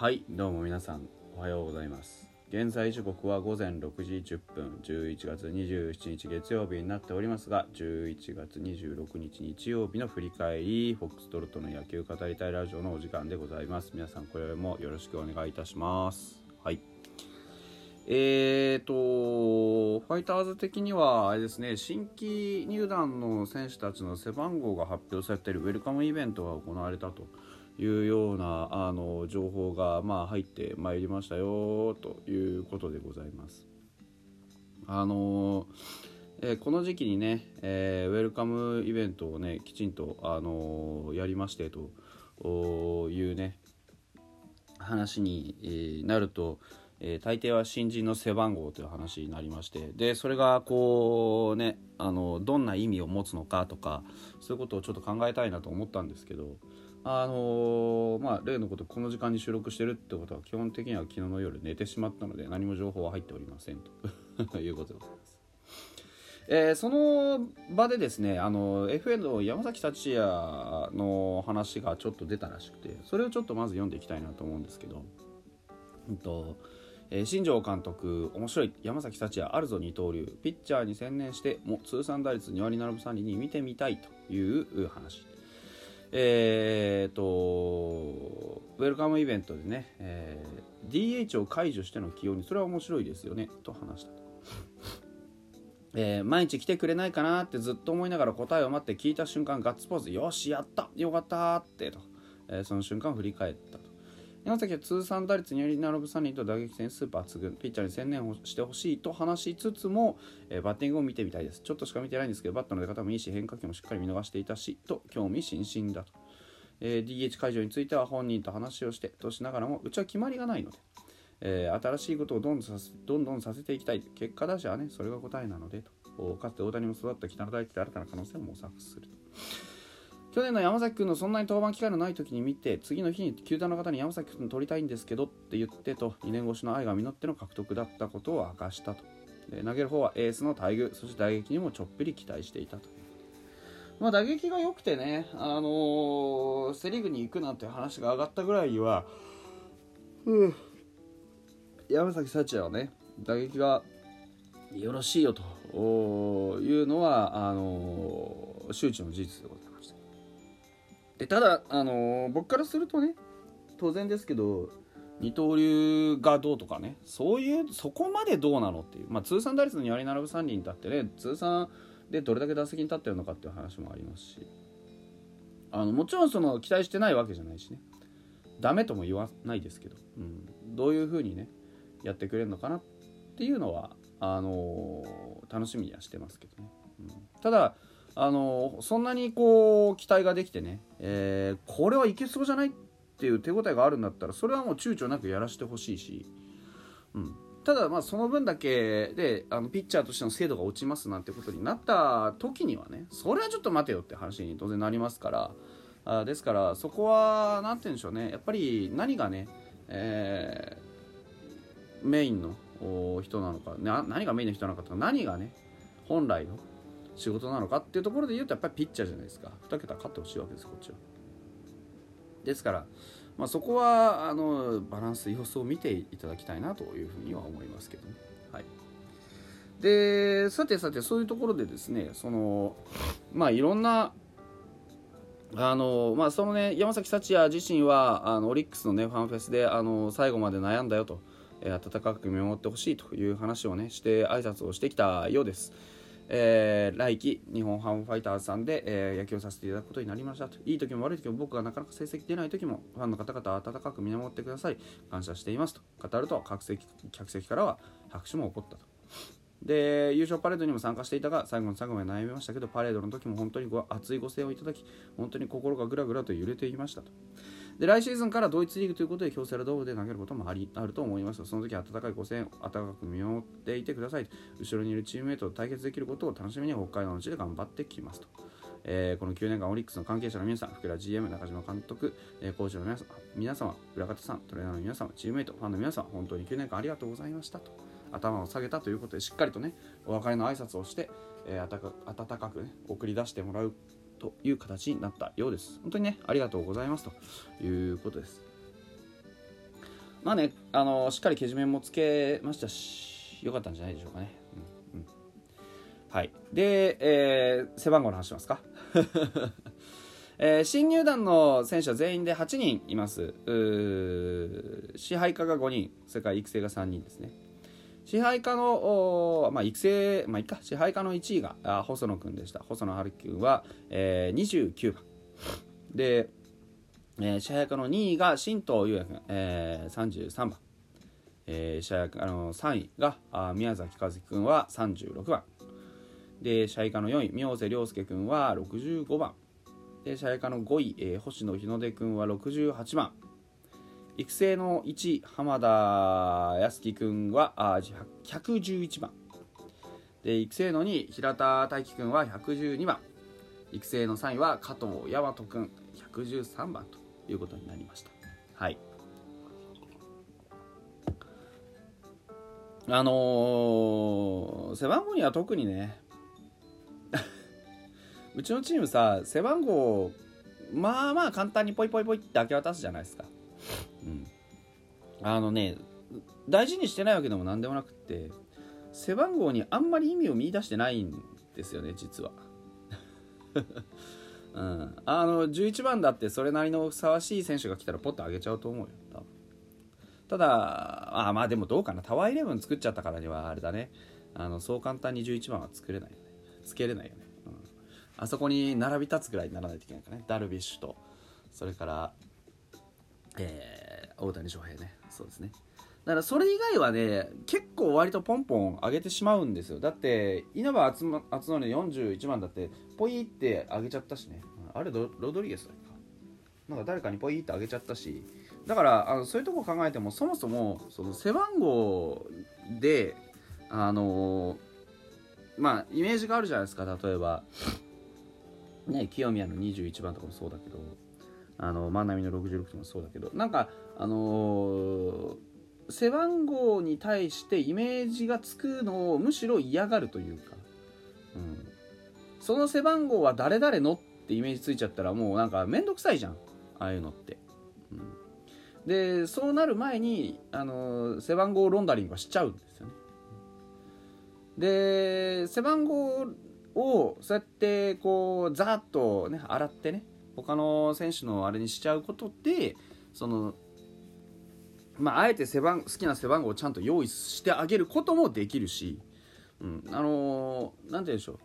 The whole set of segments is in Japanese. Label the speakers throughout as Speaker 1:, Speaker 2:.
Speaker 1: はいどうも皆さんおはようございます。現在時刻は午前6時10分11月27日月曜日になっておりますが11月26日日曜日の振り返りフォックストロットの野球語りたいラジオのお時間でございます。皆さんこれもよろしくお願いいたします。はい。えーと、ファイターズ的には、あれですね、新規入団の選手たちの背番号が発表されているウェルカムイベントが行われたと。いうようなあの情報が、まあ、入ってまいりましたよということでございます。あのえー、この時期にね、えー、ウェルカムイベントをねきちんと、あのやりましてというね話になると、えー、大抵は新人の背番号という話になりましてでそれがこうねあのどんな意味を持つのかとかそういうことをちょっと考えたいなと思ったんですけどあのー、まあ例のことこの時間に収録してるってことは基本的には昨日の夜寝てしまったので何も情報は入っておりませんと いうことでございます。えー、その場でですねあの FN の山崎達也の話がちょっと出たらしくてそれをちょっとまず読んでいきたいなと思うんですけど、うんとえー、新庄監督面白い山崎幸也あるぞ二刀流ピッチャーに専念しても通算打率2割7分3厘に見てみたいという話えーと、ウェルカムイベントでね、えー、DH を解除しての起用にそれは面白いですよねと話したと、えー、毎日来てくれないかなってずっと思いながら答えを待って聞いた瞬間ガッツポーズ。よしやった。よかったってと、えー、その瞬間振り返ったと。山崎は通算打率2割7分3厘と打撃戦スーパー抜群ピッチャーに専念をしてほしいと話しつつも、えー、バッティングを見てみたいです。ちょっとしか見てないんですけどバットの出方もいいし変化球もしっかり見逃していたしと興味津々だと、えー、DH 解除については本人と話をしてとしながらもうちは決まりがないので、えー、新しいことをどんどんさせどんどんさせていきたい。結果出しはねそれが答えなのでと。かつて大谷も育った北野大輝で新たな可能性を模索すると。去年の山崎君のそんなに登板機会のない時に見て次の日に球団の方に山崎君取りたいんですけどって言ってと2年越しの愛が実っての獲得だったことを明かしたとで投げる方はエースの待遇そして打撃にもちょっぴり期待していたとまあ、打撃が良くてね、あのー、セ・リーグに行くなんて話が上がったぐらいには、うん、山崎幸也はね打撃がよろしいよというのはあのー、周知の事実でございます。でただ、あのー、僕からするとね当然ですけど二刀流がどうとかねそういうそこまでどうなのっていう、まあ、通算打率の2割7分3厘だってね通算でどれだけ打席に立ってるのかっていう話もありますしあのもちろんその期待してないわけじゃないしねダメとも言わないですけど、うん、どういうふうにねやってくれるのかなっていうのはあのー、楽しみにはしてますけどね、うん、ただあのそんなにこう期待ができてね、えー、これはいけそうじゃないっていう手応えがあるんだったらそれはもう躊躇なくやらせてほしいし、うん、ただまあその分だけであのピッチャーとしての精度が落ちますなんてことになった時にはねそれはちょっと待てよって話に当然なりますからあですからそこは何て言うんでしょうねやっぱり何がね、えー、メインの人なのか何がメインの人なのかとか何がね本来の仕事なのかっていうところで言うとやっぱりピッチャーじゃないですか。2桁勝ってほしいわけですこっちは。ですから、まあ、そこはあのバランス様子を見ていただきたいなというふうには思いますけどね。はい。でさてさてそういうところでですねそのまあいろんなあのまあそのね山崎幸也自身はあのオリックスのねファンフェスであの最後まで悩んだよと、えー、温かく見守ってほしいという話をねして挨拶をしてきたようです。えー、来季日本ハムファイターズさんで、えー、野球をさせていただくことになりましたと。いい時も悪い時も僕がなかなか成績出ない時もファンの方々は温かく見守ってください。感謝していますと。語ると客席客席からは拍手も起こったと。で優勝パレードにも参加していたが最後の最後まで悩みましたけどパレードの時も本当にご熱いご声援をいただき本当に心がぐらぐらと揺れていましたと。で来シーズンからドイツリーグということで京セラドームで投げることもありあると思いますその時温かいご声援温かく見守っていてください。後ろにいるチームメイトと対決できることを楽しみに北海道の地で頑張ってきますと。えー、この9年間オリックスの関係者の皆さん、福田 GM、中島監督、えー、コーチの皆様、皆様、裏方さん、トレーナーの皆様、チームメイト、ファンの皆様、本当に9年間ありがとうございましたと。頭を下げたということで、しっかりとね、お別れの挨拶をして、えー、温かくね、送り出してもらうという形になったようです。本当にね、ありがとうございますと。いうことです。まあねあのしっかりけじめもつけましたしよかったんじゃないでしょうかね、うんうん、はい。で、えー、背番号の話しますか？えー、新入団の選手は全員で8人います。支配下が5人それから育成が3人ですね。支配下の、まあ、育成、まあ、いいか。支配下の1位があ細野君でした。細野晴君は、えー、29番。で、えー、支配下の2位が新藤優也君、えー、33番、えー、支配下の3位があ宮崎和樹君は36番。で支配下の4位明瀬亮介君は65番。でシャイカの5位、えー、星野日の出君は68番。育成の1浜田康樹君はあ111番で育成の2平田大輝君は112番育成の3位は加藤大和君113番ということになりました。はい。あのー、背番号には特にね うちのチームさ背番号まあまあ簡単にポイポイポイって明け渡すじゃないですか。あのね大事にしてないわけでも何でもなくって背番号にあんまり意味を見出してないんですよね実は。うん、あの11番だってそれなりのふさわしい選手が来たらポッと上げちゃうと思うよ多分。ただあまあでもどうかな。タワーイレブン作っちゃったからにはあれだね。あのそう簡単に11番は作れないよね。つけれないよね。あそこに並び立つぐらいにならないといけないかね。ダルビッシュと。それからえー、大谷翔平ね。そうですね。だからそれ以外はね結構割とポンポン上げてしまうんですよ。だって稲葉篤紀41番だってポイって上げちゃったしね。あれロドリゲスだっか。なんか誰かにポイって上げちゃったし。だからあのそういうとこ考えてもそもそもその背番号であのー、まあイメージがあるじゃないですか。例えばね、清宮の21番とかもそうだけど。あの万波の66ともそうだけどなんかあのー、背番号に対してイメージがつくのをむしろ嫌がるというか、うん、その背番号は誰々のってイメージついちゃったらもうなんか面倒くさいじゃんああいうのって。うん、でそうなる前に、あの、背番号ロンダリングはしちゃうんですよね。で背番号をそうやってこうざっとね洗ってね他の選手のあれにしちゃうことでそのまあ、あえて背番好きな背番号をちゃんと用意してあげることもできるし、うん、あのー、なんて言うんでしょう、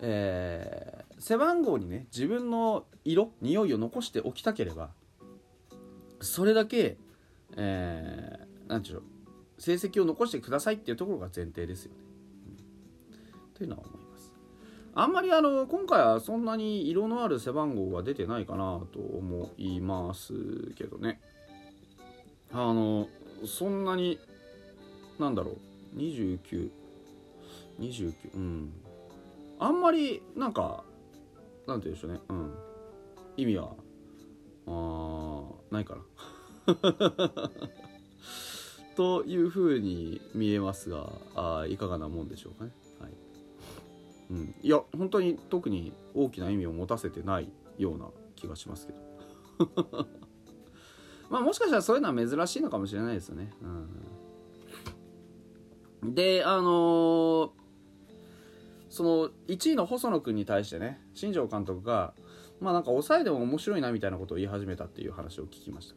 Speaker 1: えー、背番号にね自分の色匂いを残しておきたければそれだけ、えー、なんて言うんでしょう成績を残してくださいっていうところが前提ですよね。うん、というのは思います。あんまりあの今回はそんなに色のある背番号が出てないかなと思いますけどね。あのそんなになんだろう。2929 29うん。あんまりなんかなんて言うんでしょうね。うん。意味はあないかな。というふうに見えますがあいかがなもんでしょうかね。うん、いや本当に特に大きな意味を持たせてないような気がしますけど。まあもしかしたらそういうのは珍しいのかもしれないですよね、うん、であのー、その1位の細野君に対してね新庄監督がまあなんか抑えでも面白いなみたいなことを言い始めたっていう話を聞きました。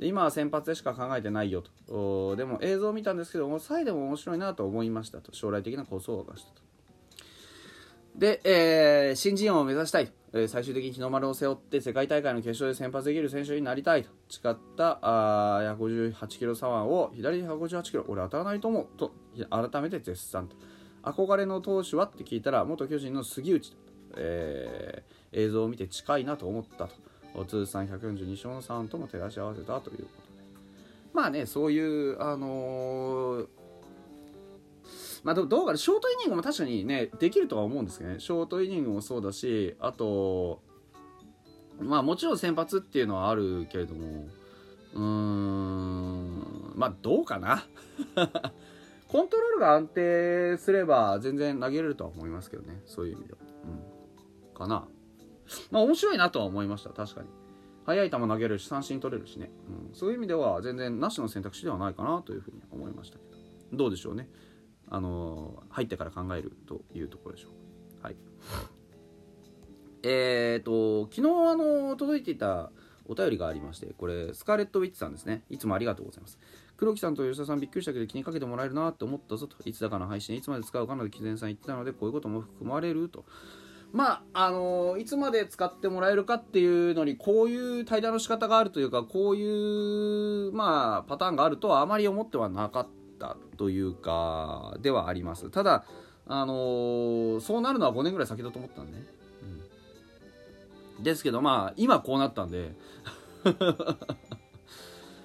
Speaker 1: で今は先発でしか考えてないよと。でも映像を見たんですけど抑えでも面白いなと思いましたと将来的な構想を出したと。で、えー、新人王を目指したい、えー、最終的に日の丸を背負って世界大会の決勝で先発できる選手になりたいと誓ったあ158キロ左腕を左で158キロ。俺当たらないと思う。と改めて絶賛と。憧れの投手は？って聞いたら元巨人の杉内えー、映像を見て近いなと思ったと。通算142勝の3とも照らし合わせたということで。まあねそういうあのーまあ、どうかショートイニングも確かにねできるとは思うんですけどね。ショートイニングもそうだしあとまあもちろん先発っていうのはあるけれどもうーんまあどうかな。コントロールが安定すれば全然投げれるとは思いますけどね。そういう意味では、うん、かな。まあ面白いなとは思いました。確かに。速い球投げるし三振取れるしね、うん、そういう意味では全然なしの選択肢ではないかなというふうに思いましたけど。どうでしょうね。あの入ってから考えるというところでしょう。はい。えっ、と昨日あの届いていたお便りがありましてこれスカーレット・ウィッチさんですね。いつもありがとうございます。黒木さんと吉田さんびっくりしたけど気にかけてもらえるなって思ったぞと。いつだかの配信いつまで使うかなと木前さん言ってたのでこういうことも含まれると。まああのいつまで使ってもらえるかっていうのにこういう対談の仕方があるというかこういうまあパターンがあるとはあまり思ってはなかったというかではあります。ただあのそうなるのは5年ぐらい先だと思ったんで、ねうん、ですけどまあ今こうなったんで。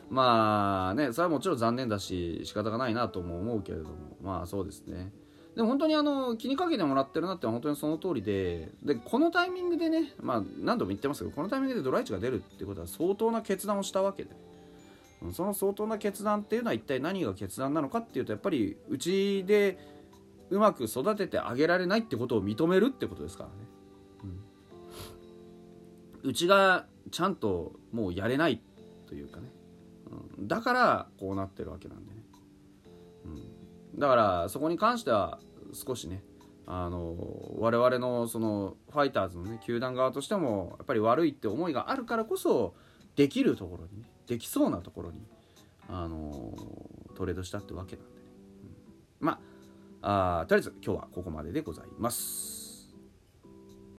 Speaker 1: まあねそれはもちろん残念だし仕方がないなとも思うけれども。まあそうですね。でも本当にあの気にかけてもらってるなって本当にその通りで。でこのタイミングでねまあ何度も言ってますけどこのタイミングでドライチが出るってことは相当な決断をしたわけで。その相当な決断っていうのは一体何が決断なのかっていうとやっぱりうちでうまく育ててあげられないってことを認めるってことですからね、うん、うちがちゃんともうやれないというかね。うん、だからこうなってるわけなんでね、うん、だからそこに関しては少しねあの我々のそのファイターズのね球団側としてもやっぱり悪いって思いがあるからこそできるところに、ね、できそうなところにあのトレードしたってわけなんでね、うん、まああとりあえず今日はここまででございます。